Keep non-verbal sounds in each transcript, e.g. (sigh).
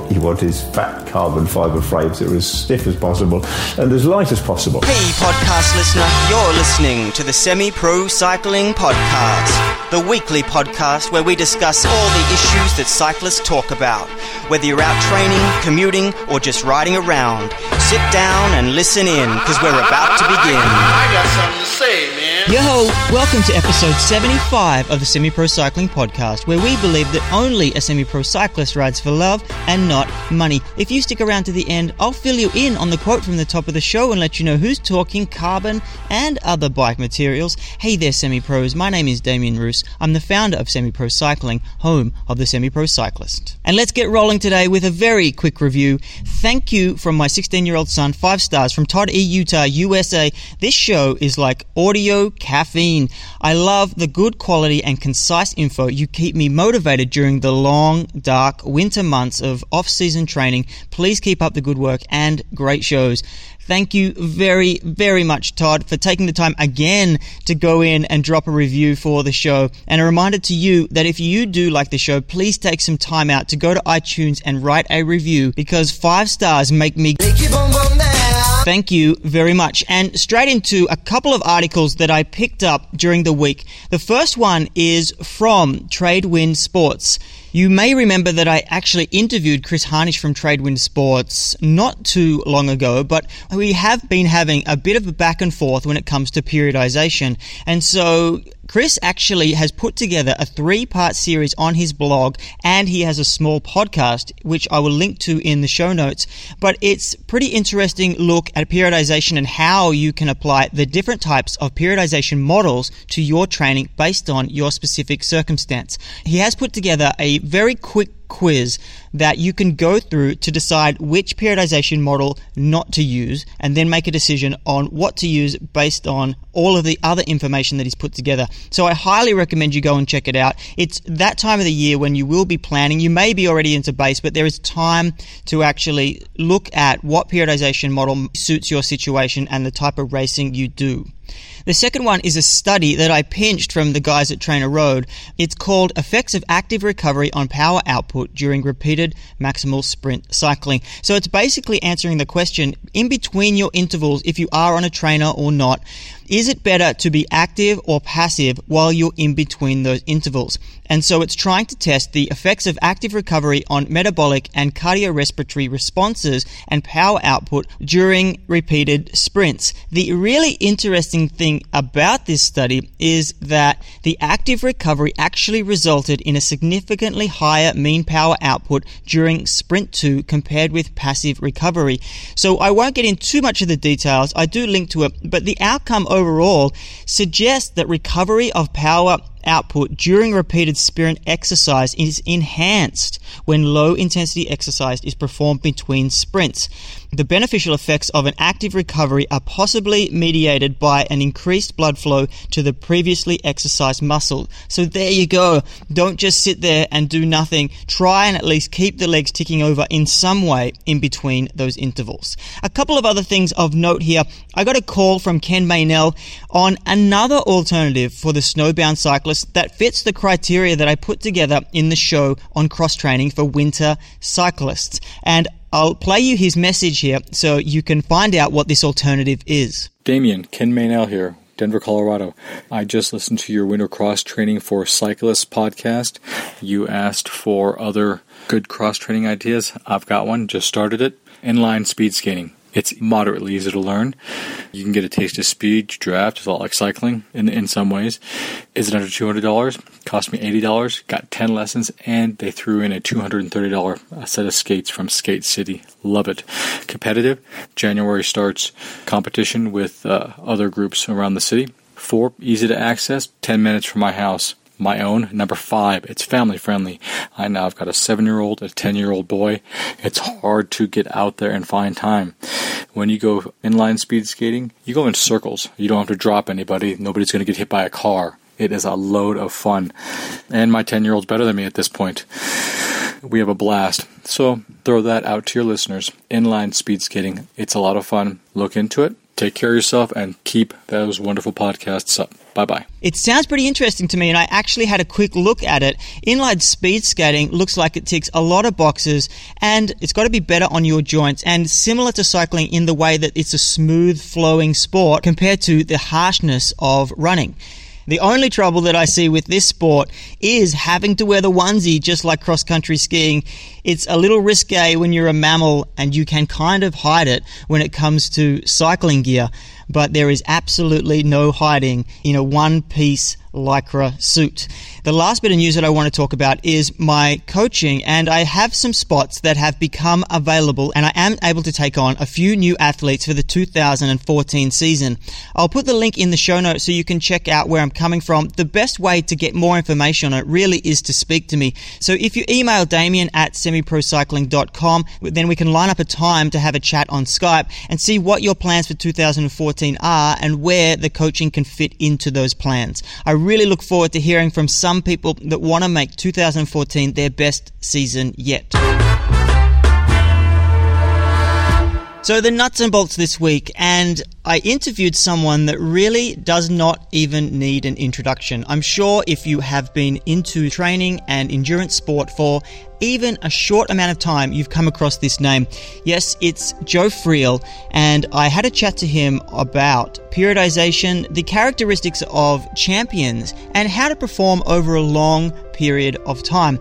what you want is fat carbon fibre frames that are as stiff as possible and as light as possible. Hey, podcast listener, you're listening to the Semi Pro Cycling Podcast, the weekly podcast where we discuss all the issues that cyclists talk about. Whether you're out training, commuting, or just riding around, sit down and listen in because we're about to begin. I got something to say, man. Yo, welcome to episode 75 of the Semi Pro Cycling Podcast, where we believe that only a semi pro cyclist rides for love and not money. If you stick around to the end, I'll fill you in on the quote from the top of the show and let you know who's talking carbon and other bike materials. Hey there, semi pros. My name is Damien Roos. I'm the founder of Semi Pro Cycling, home of the Semi Pro Cyclist. And let's get rolling today with a very quick review. Thank you from my 16 year old son, five stars from Todd E. Utah, USA. This show is like audio caffeine. I love the good quality and concise info. You keep me motivated during the long, dark winter months of off season training. Please keep up the good work and great shows. Thank you very, very much, Todd, for taking the time again to go in and drop a review for the show. And a reminder to you that if you do like the show, please take some time out to go to iTunes and write a review because five stars make me. Thank you very much. And straight into a couple of articles that I picked up during the week. The first one is from Tradewind Sports. You may remember that I actually interviewed Chris Harnish from Tradewind Sports not too long ago, but we have been having a bit of a back and forth when it comes to periodization. And so Chris actually has put together a three part series on his blog and he has a small podcast, which I will link to in the show notes. But it's pretty interesting look at periodization and how you can apply the different types of periodization models to your training based on your specific circumstance. He has put together a very quick quiz that you can go through to decide which periodization model not to use and then make a decision on what to use based on all of the other information that he's put together. So I highly recommend you go and check it out. It's that time of the year when you will be planning. You may be already into base, but there is time to actually look at what periodization model suits your situation and the type of racing you do. The second one is a study that I pinched from the guys at Trainer Road. It's called Effects of Active Recovery on Power Output During Repeated Maximal Sprint Cycling. So it's basically answering the question in between your intervals, if you are on a trainer or not, is it better to be active or passive while you're in between those intervals? And so it's trying to test the effects of active recovery on metabolic and cardiorespiratory responses and power output during repeated sprints. The really interesting thing about this study is that the active recovery actually resulted in a significantly higher mean power output during sprint 2 compared with passive recovery. So I won't get into too much of the details. I do link to it, but the outcome overall suggests that recovery of power output during repeated sprint exercise is enhanced when low intensity exercise is performed between sprints. The beneficial effects of an active recovery are possibly mediated by an increased blood flow to the previously exercised muscle. So there you go. Don't just sit there and do nothing. Try and at least keep the legs ticking over in some way in between those intervals. A couple of other things of note here. I got a call from Ken Maynell on another alternative for the snowbound cyclist that fits the criteria that I put together in the show on cross training for winter cyclists. And I'll play you his message here so you can find out what this alternative is. Damien, Ken Maynell here, Denver, Colorado. I just listened to your Winter Cross Training for Cyclists podcast. You asked for other good cross training ideas. I've got one, just started it. Inline speed skating. It's moderately easy to learn. You can get a taste of speed, draft. It's a lot like cycling in in some ways. Is it under two hundred dollars? Cost me eighty dollars. Got ten lessons, and they threw in a two hundred and thirty dollar set of skates from Skate City. Love it. Competitive. January starts competition with uh, other groups around the city. Four, easy to access. Ten minutes from my house my own. Number five, it's family friendly. I now I've got a seven year old, a 10 year old boy. It's hard to get out there and find time. When you go inline speed skating, you go in circles. You don't have to drop anybody. Nobody's going to get hit by a car. It is a load of fun. And my 10 year old's better than me at this point. We have a blast. So throw that out to your listeners. Inline speed skating. It's a lot of fun. Look into it Take care of yourself and keep those wonderful podcasts up. Bye bye. It sounds pretty interesting to me, and I actually had a quick look at it. Inline speed skating looks like it ticks a lot of boxes, and it's got to be better on your joints, and similar to cycling in the way that it's a smooth flowing sport compared to the harshness of running. The only trouble that I see with this sport is having to wear the onesie just like cross country skiing. It's a little risque when you're a mammal and you can kind of hide it when it comes to cycling gear, but there is absolutely no hiding in a one piece lycra suit. The last bit of news that I want to talk about is my coaching, and I have some spots that have become available, and I am able to take on a few new athletes for the 2014 season. I'll put the link in the show notes so you can check out where I'm coming from. The best way to get more information on it really is to speak to me. So if you email Damien at semiprocycling.com, then we can line up a time to have a chat on Skype and see what your plans for 2014 are and where the coaching can fit into those plans. I really look forward to hearing from some people that want to make 2014 their best season yet. So, the nuts and bolts this week, and I interviewed someone that really does not even need an introduction. I'm sure if you have been into training and endurance sport for even a short amount of time, you've come across this name. Yes, it's Joe Friel, and I had a chat to him about periodization, the characteristics of champions, and how to perform over a long period of time.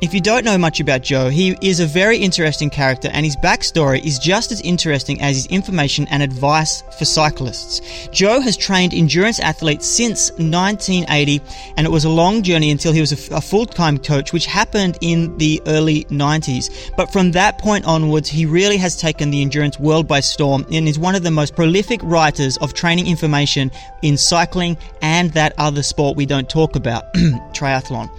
If you don't know much about Joe, he is a very interesting character and his backstory is just as interesting as his information and advice for cyclists. Joe has trained endurance athletes since 1980 and it was a long journey until he was a, full-time coach, which happened in the early 90s. But from that point onwards, he really has taken the endurance world by storm and is one of the most prolific writers of training information in cycling and that other sport we don't talk about, (clears throat) triathlon.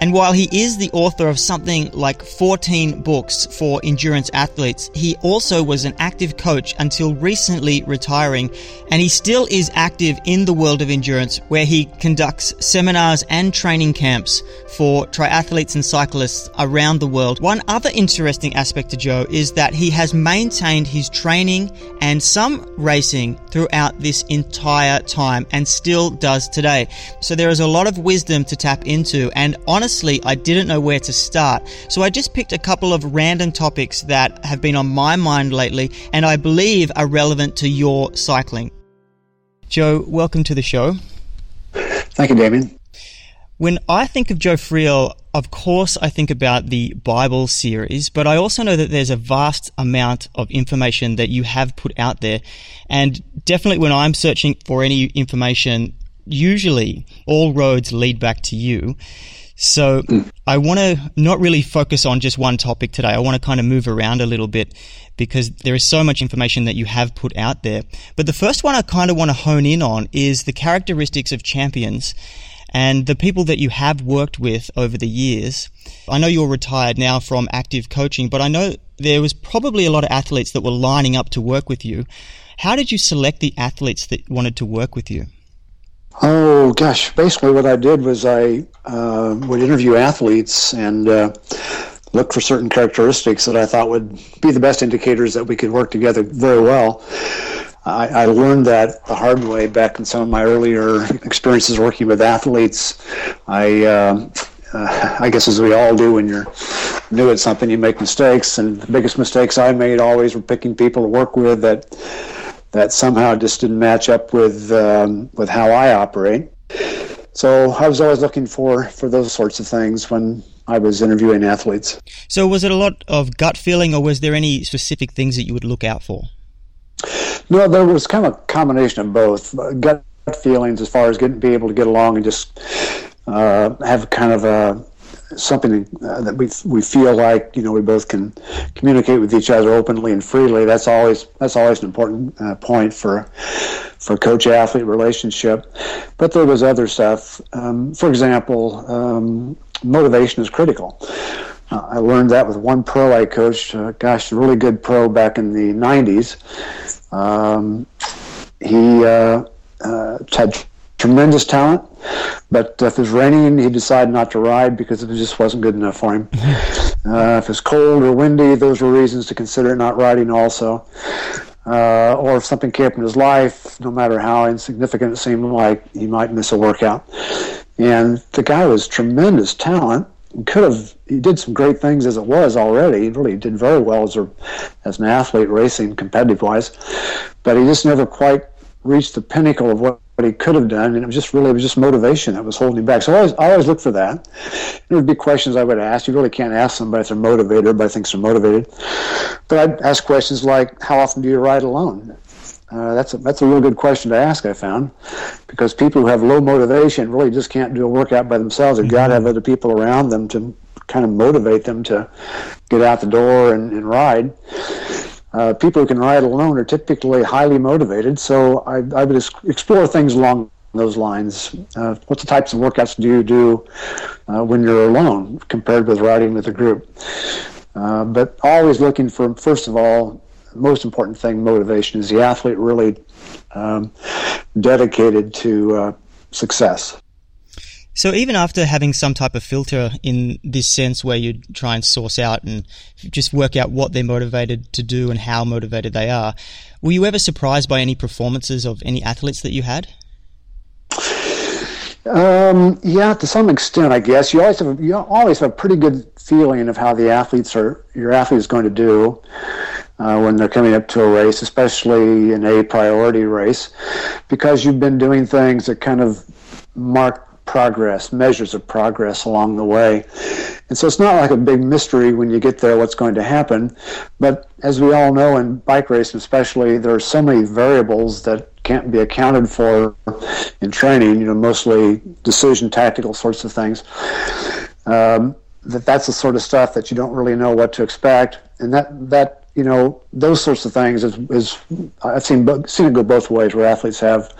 And while he is the author author of something like 14 books for endurance athletes. He also was an active coach until recently retiring, and he still is active in the world of endurance where he conducts seminars and training camps for triathletes and cyclists around the world. One other interesting aspect to Joe is that he has maintained his training and some racing throughout this entire time and still does today. So there is a lot of wisdom to tap into, and honestly, I didn't know where to start. So I just picked a couple of random topics that have been on my mind lately and I believe are relevant to your cycling. Joe, welcome to the show. Thank you, Damien. When I think of Joe Friel, of course, I think about the Bible series, but I also know that there's a vast amount of information that you have put out there. And definitely when I'm searching for any information, usually all roads lead back to you. So hmm. I want to not really focus on just one topic today. I want to kind of move around a little bit because there is so much information that you have put out there. But the first one I kind of want to hone in on is the characteristics of champions and the people that you have worked with over the years. I know you're retired now from active coaching, but I know there was probably a lot of athletes that were lining up to work with you. How did you select the athletes that wanted to work with you? Oh gosh, basically what I did was I uh, would interview athletes and uh, look for certain characteristics that I thought would be the best indicators that we could work together very well. I, I learned that the hard way back in some of my earlier experiences working with athletes. I uh, uh, I guess as we all do when you're new at something, you make mistakes. And the biggest mistakes I made always were picking people to work with that that somehow just didn't match up with um, with how I operate. So I was always looking for for those sorts of things when I was interviewing athletes. So was it a lot of gut feeling, or was there any specific things that you would look out for? No, there was kind of a combination of both. Gut feelings as far as getting be able to get along and just uh, have kind of a something uh, that we we feel like you know we both can communicate with each other openly and freely. That's always that's always an important uh, point for for coach athlete relationship. But there was other stuff. Um, for example, um, motivation is critical. Uh, I learned that with one pro I coached. Uh, gosh, a really good pro back in the '90s. Um, he uh, uh, tremendous talent. But if it was raining, he decided not to ride because it just wasn't good enough for him. (laughs) uh, if it's cold or windy, those were reasons to consider not riding also. uh, or if something came up in his life, no matter how insignificant it seemed like, he might miss a workout. And the guy was tremendous talent. He could have he did some great things as it was already. He really did very well as a as an athlete racing competitive wise, but he just never quite reached the pinnacle of what, what he could have done. And it was just really it was just motivation that was holding him back. So I always I always look for that. There would be questions I would ask. You really can't ask somebody if they're motivated. Everybody thinks they're motivated, but I'd ask questions like, "How often do you ride alone?" Uh, that's a, that's a real good question to ask. I found because people who have low motivation really just can't do a workout by themselves. They've got to have other people around them to kind of motivate them to get out the door and, and ride. Uh, people who can ride alone are typically highly motivated. So I, I would explore things along those lines. Uh, what the types of workouts do you do uh, when you're alone compared with riding with a group? Uh, but always looking for, first of all, most important thing, motivation, is the athlete really um, dedicated to uh, success. So even after having some type of filter in this sense where you try and source out and just work out what they're motivated to do and how motivated they are, were you ever surprised by any performances of any athletes that you had? Um, yeah, to some extent, I guess. You always have you always have a pretty good feeling of how the athletes are your athlete is going to do uh, when they're coming up to a race, especially in a priority race, because you've been doing things that kind of mark progress, measures of progress along the way. And so it's not like a big mystery when you get there what's going to happen. But as we all know in bike racing, especially, there are so many variables that can't be accounted for in training, you know, mostly decision, tactical sorts of things. Um, that that's the sort of stuff that you don't really know what to expect. And that, that you know, those sorts of things is, is I've seen seen it go both ways, where athletes have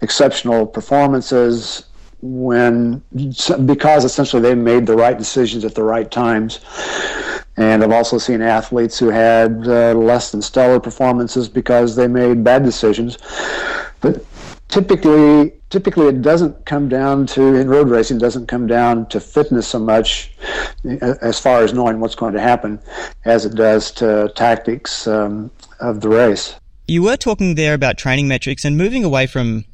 exceptional performances when because essentially they made the right decisions at the right times. And I've also seen athletes who had uh, less than stellar performances because they made bad decisions. But typically typically it doesn't come down to in road racing doesn't come down to fitness so much as far as knowing what's going to happen as it does to tactics um, of the race you were talking there about training metrics and moving away from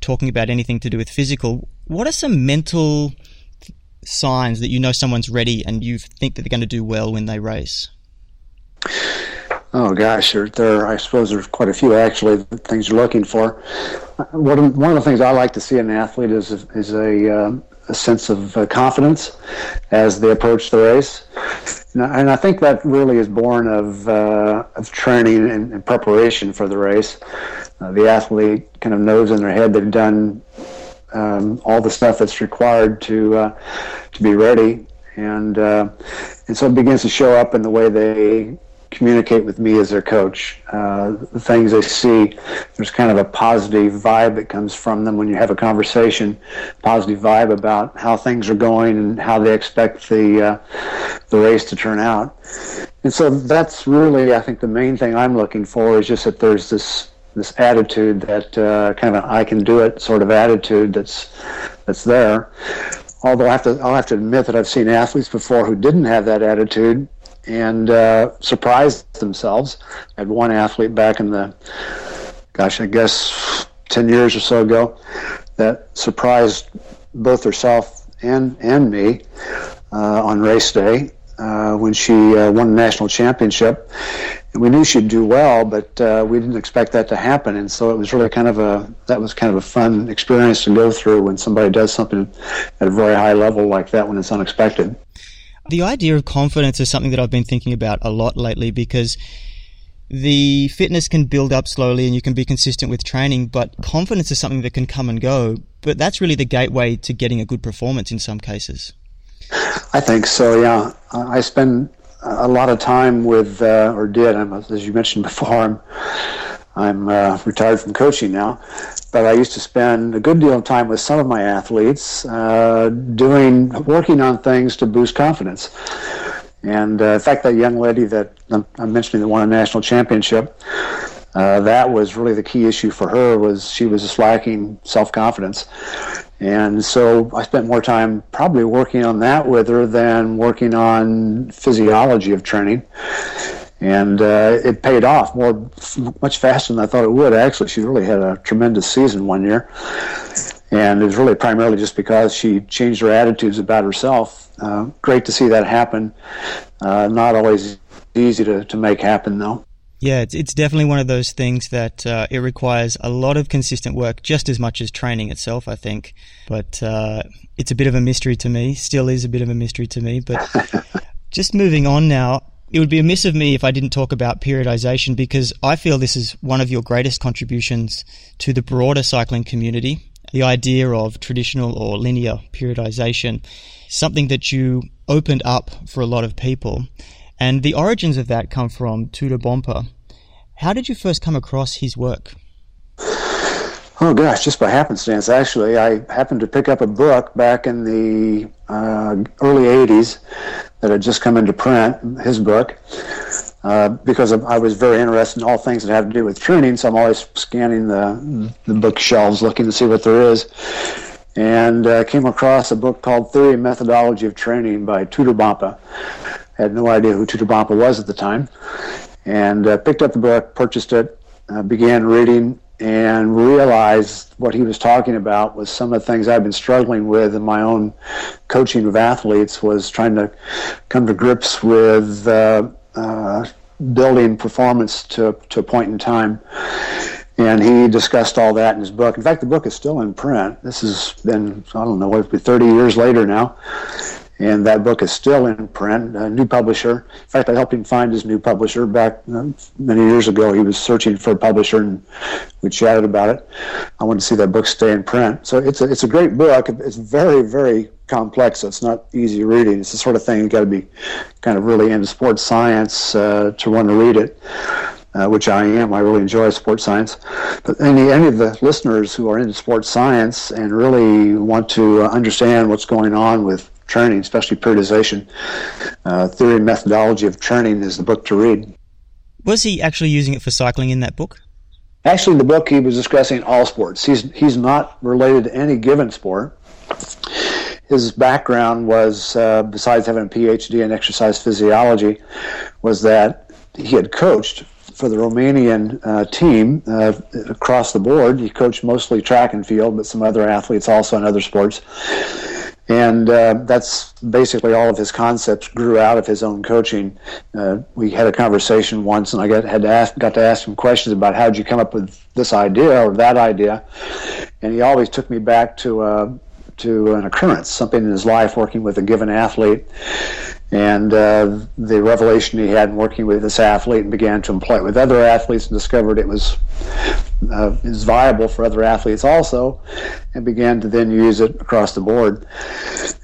talking about anything to do with physical what are some mental signs that you know someone's ready and you think that they're going to do well when they race Oh gosh, there, there. I suppose there's quite a few actually things you're looking for. One of, one of the things I like to see in an athlete is is a, uh, a sense of uh, confidence as they approach the race, and I think that really is born of uh, of training and, and, preparation for the race. Uh, the athlete kind of knows in their head they've done um, all the stuff that's required to uh, to be ready, and uh, and so it begins to show up in the way they communicate with me as their coach. Uh, the things they see, there's kind of a positive vibe that comes from them when you have a conversation, positive vibe about how things are going and how they expect the uh, the race to turn out. And so that's really, I think, the main thing I'm looking for is just that there's this this attitude that uh, kind of an I can do it sort of attitude that's that's there. Although I have to, I'll have to admit that I've seen athletes before who didn't have that attitude and uh, surprised themselves. I had one athlete back in the, gosh, I guess 10 years or so ago that surprised both herself and, and me uh, on race day uh, when she uh, won the national championship. We knew she'd do well, but uh, we didn't expect that to happen. And so it was really kind of a that was kind of a fun experience to go through when somebody does something at a very high level like that when it's unexpected. The idea of confidence is something that I've been thinking about a lot lately because the fitness can build up slowly and you can be consistent with training, but confidence is something that can come and go. But that's really the gateway to getting a good performance in some cases. I think so, yeah. I spend a lot of time with, uh, or did, I'm, as you mentioned before, I'm, I'm uh, retired from coaching now, but I used to spend a good deal of time with some of my athletes uh, doing working on things to boost confidence. And uh, in fact, that young lady that I'm mentioning that won a national championship, uh, that was really the key issue for her was she was just lacking self-confidence. And so I spent more time probably working on that with her than working on physiology of training and uh, it paid off more, much faster than I thought it would. Actually, she really had a tremendous season one year, and it was really primarily just because she changed her attitudes about herself. Uh, great to see that happen. Uh, not always easy to, to make happen, though. Yeah, it's, it's definitely one of those things that uh, it requires a lot of consistent work, just as much as training itself, I think. But uh, it's a bit of a mystery to me, still is a bit of a mystery to me. But (laughs) just moving on now, it would be amiss of me if I didn't talk about periodization because I feel this is one of your greatest contributions to the broader cycling community. The idea of traditional or linear periodization, something that you opened up for a lot of people. And the origins of that come from Tudor Bompa. How did you first come across his work? Oh gosh, just by happenstance. Actually, I happened to pick up a book back in the uh, early '80s that had just come into print. His book, uh, because I was very interested in all things that have to do with training. So I'm always scanning the the bookshelves, looking to see what there is. And uh, came across a book called Theory and Methodology of Training by Tudor Bompa. I had no idea who Tudor Bompa was at the time, and uh, picked up the book, purchased it, uh, began reading, and realized what he was talking about was some of the things I've been struggling with in my own coaching of athletes was trying to come to grips with uh, uh, building performance to, to a point in time. And he discussed all that in his book. In fact, the book is still in print. This has been, I don't know, what, 30 years later now and that book is still in print. A new publisher. In fact, I helped him find his new publisher back uh, many years ago. He was searching for a publisher, and we chatted about it. I wanted to see that book stay in print. So it's a, it's a great book. It's very very complex. So it's not easy reading. It's the sort of thing you got to be kind of really into sports science uh, to want to read it. Uh, which I am. I really enjoy sports science. But any any of the listeners who are into sports science and really want to understand what's going on with training, especially periodization. Uh, Theory and Methodology of Training is the book to read. Was he actually using it for cycling in that book? Actually, the book he was discussing all sports. He's he's not related to any given sport. His background was, uh, besides having a PhD in exercise physiology, was that he had coached for the Romanian uh, team uh, across the board. He coached mostly track and field, but some other athletes also in other sports and uh, that's basically all of his concepts grew out of his own coaching. Uh, we had a conversation once, and I got had to ask, got to ask him questions about how did you come up with this idea or that idea, and he always took me back to uh, to an occurrence, something in his life working with a given athlete, and uh, the revelation he had in working with this athlete and began to employ it with other athletes and discovered it was uh, is viable for other athletes also, and began to then use it across the board.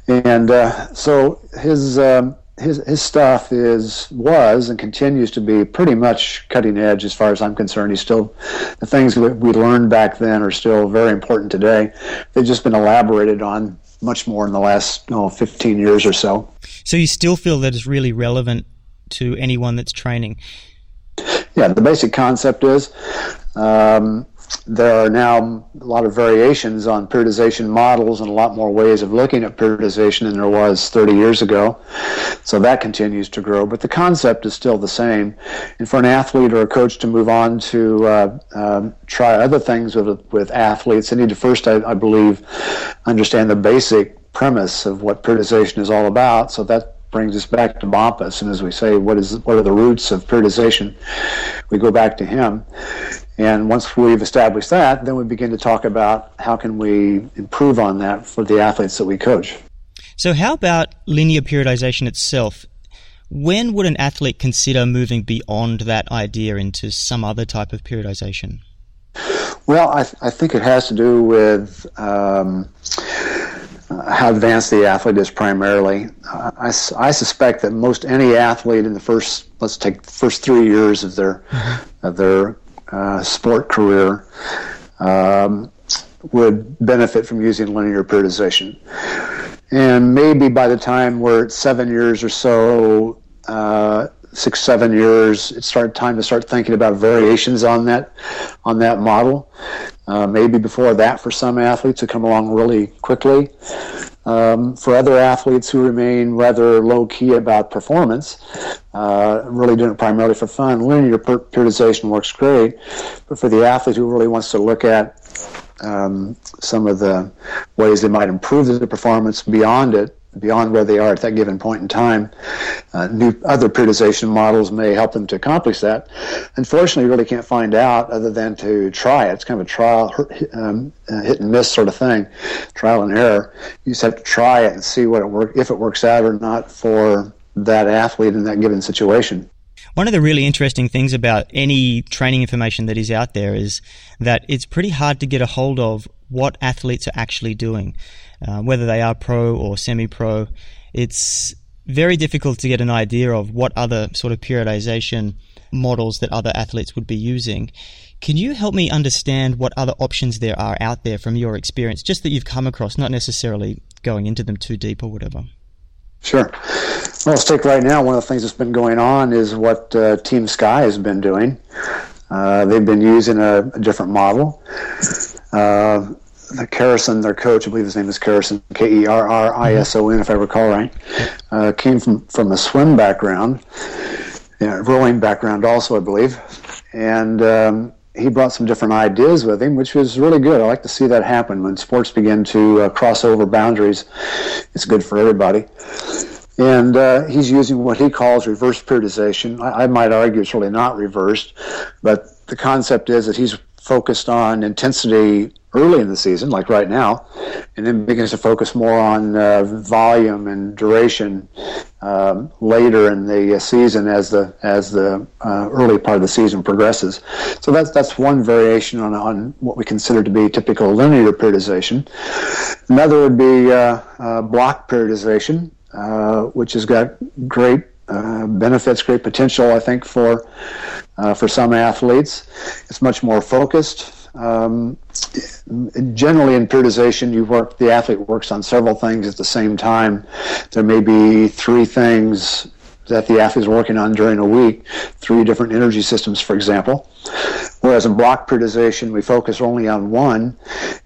And uh, so his um, his his stuff is was and continues to be pretty much cutting edge as far as I'm concerned. He's still the things that we learned back then are still very important today. They've just been elaborated on much more in the last oh, 15 years or so. So you still feel that it's really relevant to anyone that's training? Yeah, the basic concept is um, there are now a lot of variations on periodization models and a lot more ways of looking at periodization than there was 30 years ago. So that continues to grow, but the concept is still the same. And for an athlete or a coach to move on to uh, um, try other things with, with athletes, they need to first, I, I believe, understand the basic premise of what periodization is all about. So that brings us back to Bompas. And as we say, what is what are the roots of periodization? We go back to him. And once we've established that, then we begin to talk about how can we improve on that for the athletes that we coach. So how about linear periodization itself? When would an athlete consider moving beyond that idea into some other type of periodization? Well, I, th- I think it has to do with um, how advanced the athlete is primarily. Uh, I, I suspect that most any athlete in the first, let's take the first three years of their (laughs) of their uh, sport career, um, would benefit from using linear periodization. And maybe by the time we're at seven years or so, uh, six seven years, it's start time to start thinking about variations on that on that model. Uh, maybe before that for some athletes who come along really quickly. Um, for other athletes who remain rather low key about performance, uh, really doing it primarily for fun, linear periodization works great. But for the athlete who really wants to look at um, some of the ways they might improve their performance beyond it, beyond where they are at that given point in time. Uh, new other periodization models may help them to accomplish that. Unfortunately, you really can't find out other than to try it. It's kind of a trial, um, uh, hit and miss sort of thing, trial and error. You just have to try it and see what it work if it works out or not for that athlete in that given situation. One of the really interesting things about any training information that is out there is that it's pretty hard to get a hold of what athletes are actually doing, uh, whether they are pro or semi pro. It's very difficult to get an idea of what other sort of periodization models that other athletes would be using. Can you help me understand what other options there are out there from your experience, just that you've come across, not necessarily going into them too deep or whatever? Sure. Well, let's take right now. One of the things that's been going on is what uh, Team Sky has been doing. Uh, they've been using a, a different model. Uh, the Kerrison, their coach, I believe his name is Kerrison, K E R R I S O N, if I recall right, uh, came from, from a swim background, yeah, rowing background also, I believe. And um, he brought some different ideas with him, which was really good. I like to see that happen when sports begin to uh, cross over boundaries. It's good for everybody. And uh, he's using what he calls reverse periodization. I, I might argue it's really not reversed, but the concept is that he's focused on intensity early in the season, like right now, and then begins to focus more on uh, volume and duration um, later in the season as the as the uh, early part of the season progresses. So that's that's one variation on on what we consider to be typical linear periodization. Another would be uh, uh block periodization, uh, which has got great uh, benefits, great potential, I think, for uh, for some athletes. It's much more focused. Um, generally, in periodization, you work the athlete works on several things at the same time. There may be three things that the athlete is working on during a week, three different energy systems, for example. Whereas in block periodization, we focus only on one,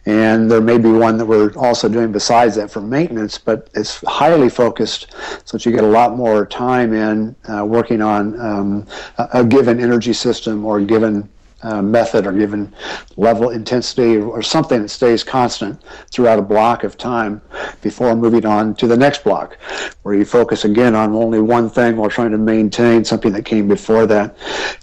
and there may be one that we're also doing besides that for maintenance, but it's highly focused so that you get a lot more time in uh, working on um, a, given energy system or a given uh, method or given level intensity or something that stays constant throughout a block of time before moving on to the next block where you focus again on only one thing while trying to maintain something that came before that.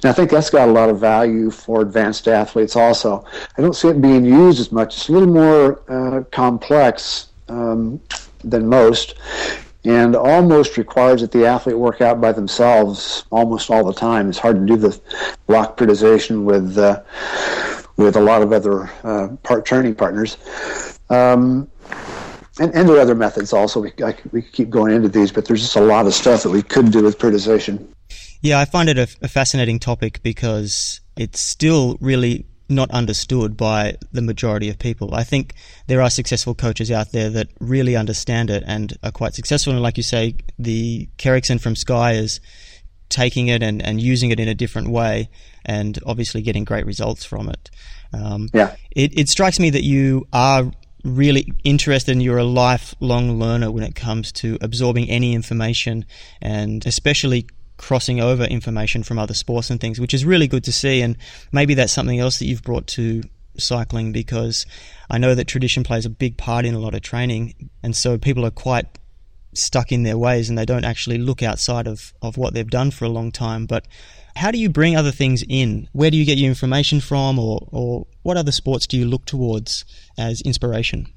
And i think that's got a lot of value for advanced athletes also. I don't see it being used as much. It's a little more uh, complex um, than most and almost requires that the athlete work out by themselves almost all the time. It's hard to do the block periodization with uh, with a lot of other uh, part training partners. Um, and, and there are other methods also. We, I, we keep going into these, but there's just a lot of stuff that we could do with periodization. Yeah, I find it a, a fascinating topic because it's still really not understood by the majority of people. I think there are successful coaches out there that really understand it and are quite successful. And like you say, the Kerrison from Sky is taking it and, and using it in a different way and obviously getting great results from it. Um, yeah. It, it strikes me that you are really interested and you're a lifelong learner when it comes to absorbing any information and especially crossing over information from other sports and things, which is really good to see. And maybe that's something else that you've brought to cycling because I know that tradition plays a big part in a lot of training. And so people are quite stuck in their ways and they don't actually look outside of, of what they've done for a long time. But how do you bring other things in? Where do you get your information from, or, or what other sports do you look towards as inspiration?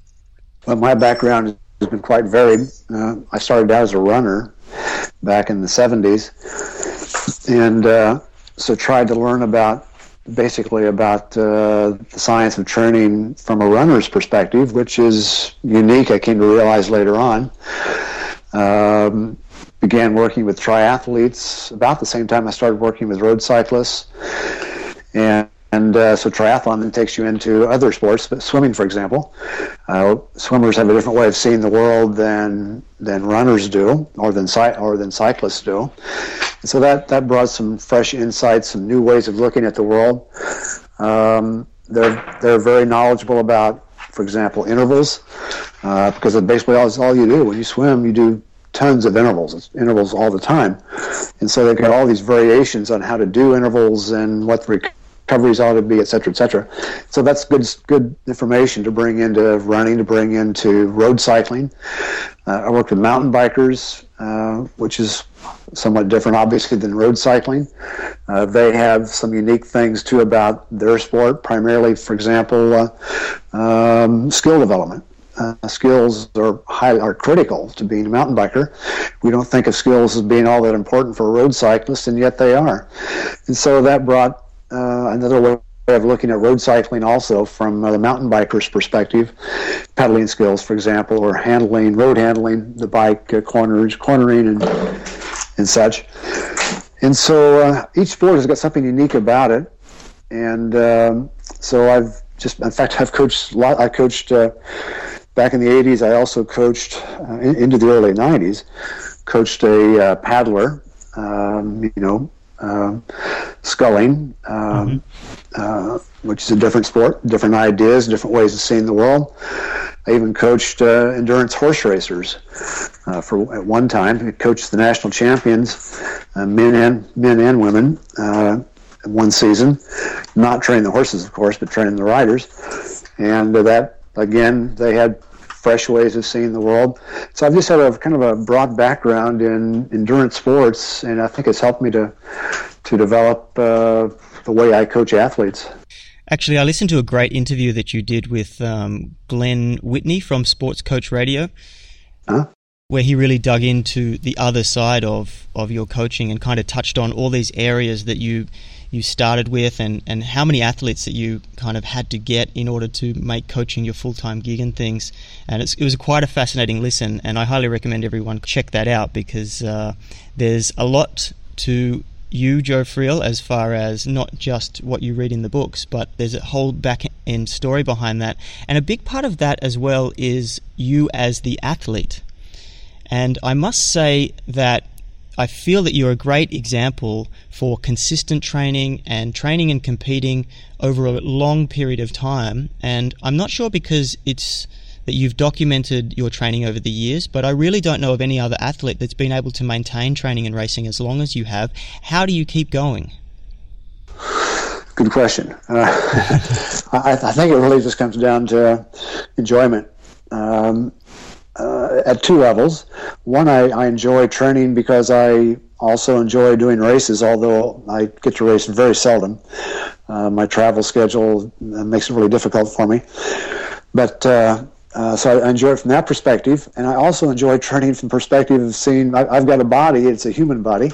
Well, my background has been quite varied. Uh, I started out as a runner back in the 70s, and uh, so tried to learn about basically about uh, the science of training from a runner's perspective, which is unique. I came to realize later on. Um, began working with triathletes about the same time I started working with road cyclists, and and uh, so triathlon then takes you into other sports, but swimming, for example. Uh, swimmers have a different way of seeing the world than than runners do, or than or than cyclists do. And so that that brought some fresh insights, some new ways of looking at the world. Um, they're they're very knowledgeable about, for example, intervals, uh, because basically all, all you do when you swim. You do tons of intervals, it's intervals all the time, and so they've got all these variations on how to do intervals and what the recoveries ought to be, et cetera, et cetera. So that's good good information to bring into running, to bring into road cycling. Uh, I work with mountain bikers, uh, which is somewhat different, obviously, than road cycling. Uh, they have some unique things too about their sport, primarily, for example, uh, um, skill development. Uh, skills are high, are critical to being a mountain biker. We don't think of skills as being all that important for a road cyclist, and yet they are. And so that brought uh, another way of looking at road cycling also from uh, the mountain biker's perspective, pedaling skills, for example, or handling, road handling the bike, uh, corners, cornering, and and such. And so uh, each sport has got something unique about it, and um, so I've just, in fact, (laughs) I've coached. Lot, I coached uh, back in the '80s. I also coached uh, in, into the early '90s. Coached a uh, paddler, um, you know, um, sculling, um, mm-hmm. uh, which is a different sport, different ideas, different ways of seeing the world. I even coached uh, endurance horse racers uh, for at one time. I coached the national champions, uh, men and men and women, uh, one season. Not training the horses, of course, but training the riders. And that again, they had fresh ways of seeing the world. So I've just had a kind of a broad background in endurance sports, and I think it's helped me to to develop uh, the way I coach athletes. Actually, I listened to a great interview that you did with um, Glenn Whitney from Sports Coach Radio, huh? where he really dug into the other side of, of your coaching and kind of touched on all these areas that you you started with and, and how many athletes that you kind of had to get in order to make coaching your full time gig and things. And it was quite a fascinating listen, and I highly recommend everyone check that out because uh, there's a lot to you, Joe Friel, as far as not just what you read in the books, but there's a whole back end story behind that. And a big part of that as well is you as the athlete. And I must say that I feel that you're a great example for consistent training and training and competing over a long period of time. And I'm not sure because it's that you've documented your training over the years, but I really don't know of any other athlete that's been able to maintain training and racing as long as you have. How do you keep going? Good question. Uh, (laughs) I, I, think it really just comes down to enjoyment. Um, uh, at two levels. One, I, I enjoy training because I also enjoy doing races, although I get to race very seldom. Uh, my travel schedule uh, makes it really difficult for me. But uh, uh, so I enjoy it from that perspective, and I also enjoy training from perspective of seeing I, have got a body; it's a human body,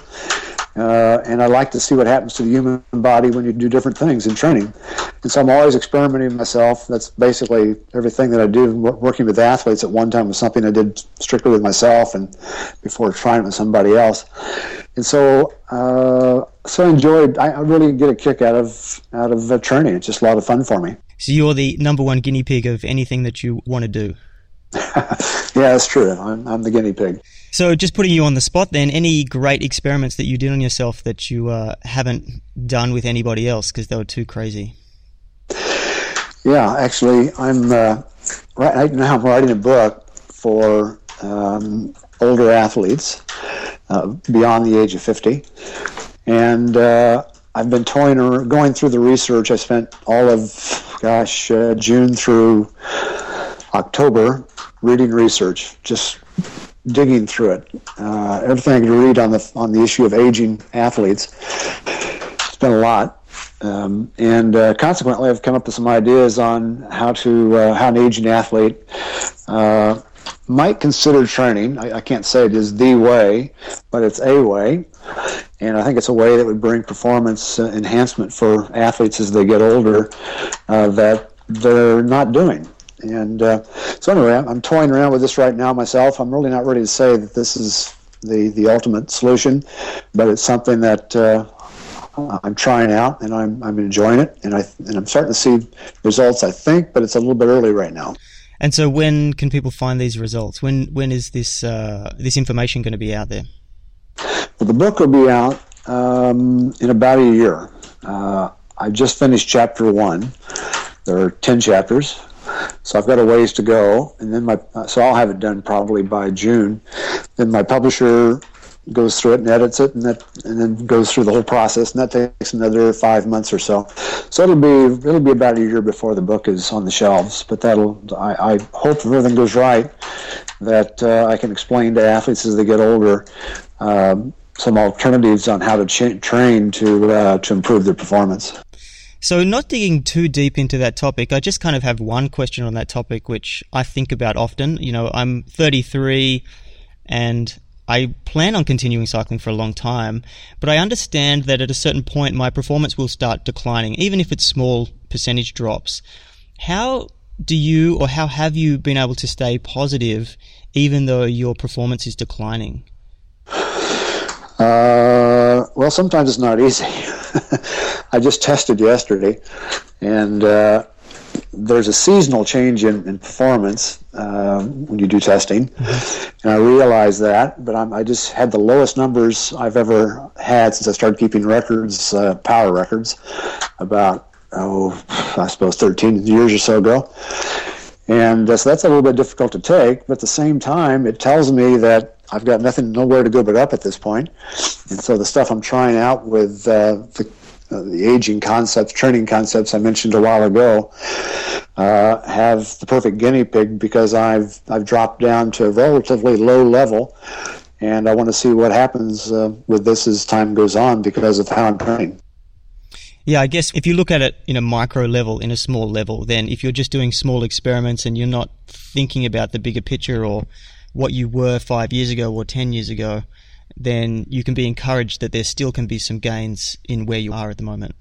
uh, and I like to see what happens to the human body when you do different things in training. And so I'm always experimenting myself. That's basically everything that I do. Working with athletes at one time was something I did strictly with myself, and before trying it with somebody else. And so, uh, so I enjoyed. I, I really get a kick out of out of uh, training. It's just a lot of fun for me. So you're the number one guinea pig of anything that you want to do. (laughs) yeah, that's true. I'm, I'm, the guinea pig. So, just putting you on the spot, then, any great experiments that you did on yourself that you uh, haven't done with anybody else because they were too crazy? Yeah, actually, I'm uh, right now. I'm writing a book for um, older athletes uh, beyond the age of 50, and uh, I've been toying or going through the research. I spent all of, gosh, uh, June through October reading research, just digging through it. Uh, everything I could read on the on the issue of aging athletes. It's been a lot, um, and uh, consequently, I've come up with some ideas on how to uh, how an aging athlete uh, might consider training. I, I, can't say it is the way, but it's a way. And I think it's a way that would bring performance uh, enhancement for athletes as they get older uh, that they're not doing. And uh, so, anyway, I'm, toying around with this right now myself. I'm really not ready to say that this is the, the ultimate solution, but it's something that uh, I'm trying out and I'm, I'm enjoying it. And, I, and I'm starting to see results, I think, but it's a little bit early right now. And so, when can people find these results? When when is this uh, this information going to be out there? Well, the book will be out um, in about a year. Uh, I just finished chapter one, There are 10 chapters. So I've got a ways to go, and then my so I'll have it done probably by June. Then my publisher goes through it and edits it, and that and then goes through the whole process, and that takes another five months or so. So it'll be it'll be about a year before the book is on the shelves. But that'll I, I hope if everything goes right, that uh, I can explain to athletes as they get older. Um, some alternatives on how to ch- train to uh, to improve their performance. So, not digging too deep into that topic, I just kind of have one question on that topic, which I think about often. You know, I'm 33 and I plan on continuing cycling for a long time, but I understand that at a certain point my performance will start declining, even if it's small percentage drops. How do you or how have you been able to stay positive even though your performance is declining? Uh, well, sometimes it's not (laughs) easy. I just tested yesterday, and uh, there's a seasonal change in, in performance uh, when you do testing, mm-hmm. and I realized that. But I'm, i just had the lowest numbers I've ever had since I started keeping records, uh, power records, about oh, I suppose 13 years or so ago. And uh, so that's a little bit difficult to take, but at the same time, it tells me that I've got nothing, nowhere to go but up at this point. And so the stuff I'm trying out with uh, the, uh, the aging concepts, training concepts I mentioned a while ago, uh, have the perfect guinea pig because I've I've dropped down to a relatively low level, and I want to see what happens uh, with this as time goes on because of how I'm training. Yeah, I guess if you look at it in a micro level, in a small level, then if you're just doing small experiments and you're not thinking about the bigger picture or what you were five years ago or 10 years ago, then you can be encouraged that there still can be some gains in where you are at the moment.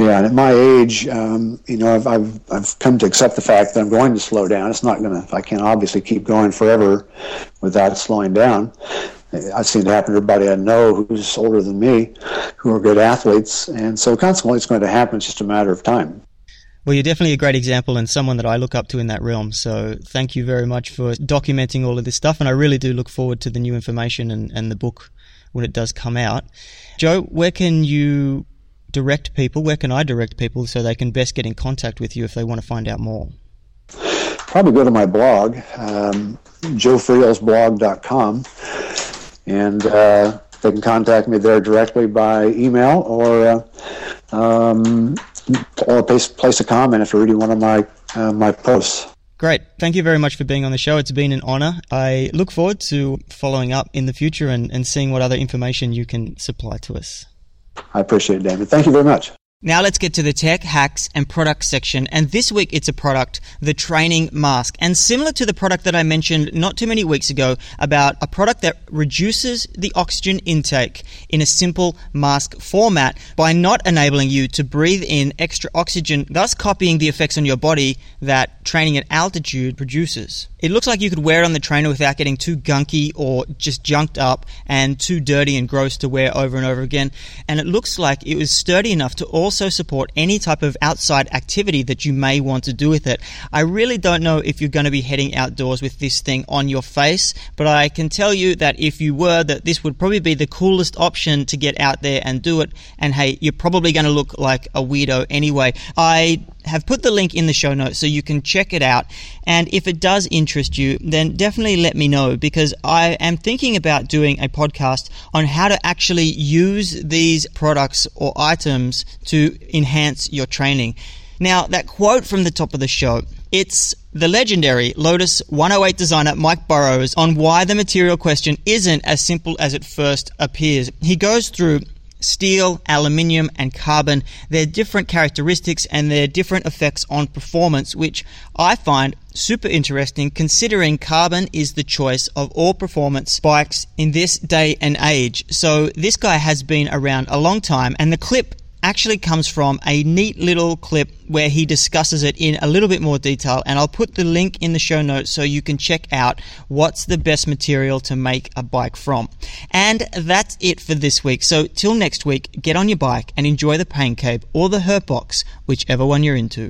Yeah, and at my age, um, you know, I've, I've, I've come to accept the fact that I'm going to slow down. It's not going to, I can't obviously keep going forever without slowing down. I've seen it happen to everybody I know who's older than me, who are good athletes, and so consequently, it's going to happen. It's just a matter of time. Well, you're definitely a great example and someone that I look up to in that realm. So thank you very much for documenting all of this stuff. And I really do look forward to the new information and, and the book when it does come out. Joe, where can you direct people? Where can I direct people so they can best get in contact with you if they want to find out more? Probably go to my blog, um, joefrielsblog.com, and uh, they can contact me there directly by email or uh, um, or place, place a comment if you're reading one of my uh, my posts. Great. Thank you very much for being on the show. It's been an honor. I look forward to following up in the future and, and seeing what other information you can supply to us. I appreciate it, David. Thank you very much. Now let's get to the tech, hacks, and product section. And this week it's a product, the training mask. And similar to the product that I mentioned not too many weeks ago about a product that reduces the oxygen intake in a simple mask format by not enabling you to breathe in extra oxygen, thus copying the effects on your body that training at altitude produces. It looks like you could wear it on the trainer without getting too gunky or just junked up and too dirty and gross to wear over and over again. And it looks like it was sturdy enough to also also support any type of outside activity that you may want to do with it. I really don't know if you're going to be heading outdoors with this thing on your face, but I can tell you that if you were, that this would probably be the coolest option to get out there and do it. And hey, you're probably going to look like a weirdo anyway. I have put the link in the show notes so you can check it out. And if it does interest you, then definitely let me know because I am thinking about doing a podcast on how to actually use these products or items to enhance your training. Now, that quote from the top of the show, it's the legendary Lotus 108 designer Mike Burrows on why the material question isn't as simple as it first appears. He goes through steel, aluminium, and carbon. They're different characteristics and their different effects on performance, which I find super interesting considering carbon is the choice of all performance bikes in this day and age. So this guy has been around a long time and the clip actually comes from a neat little clip where he discusses it in a little bit more detail and I'll put the link in the show notes so you can check out what's the best material to make a bike from. And that's it for this week. So till next week, get on your bike and enjoy the Pain Cave or the Hurt Box, whichever one you're into.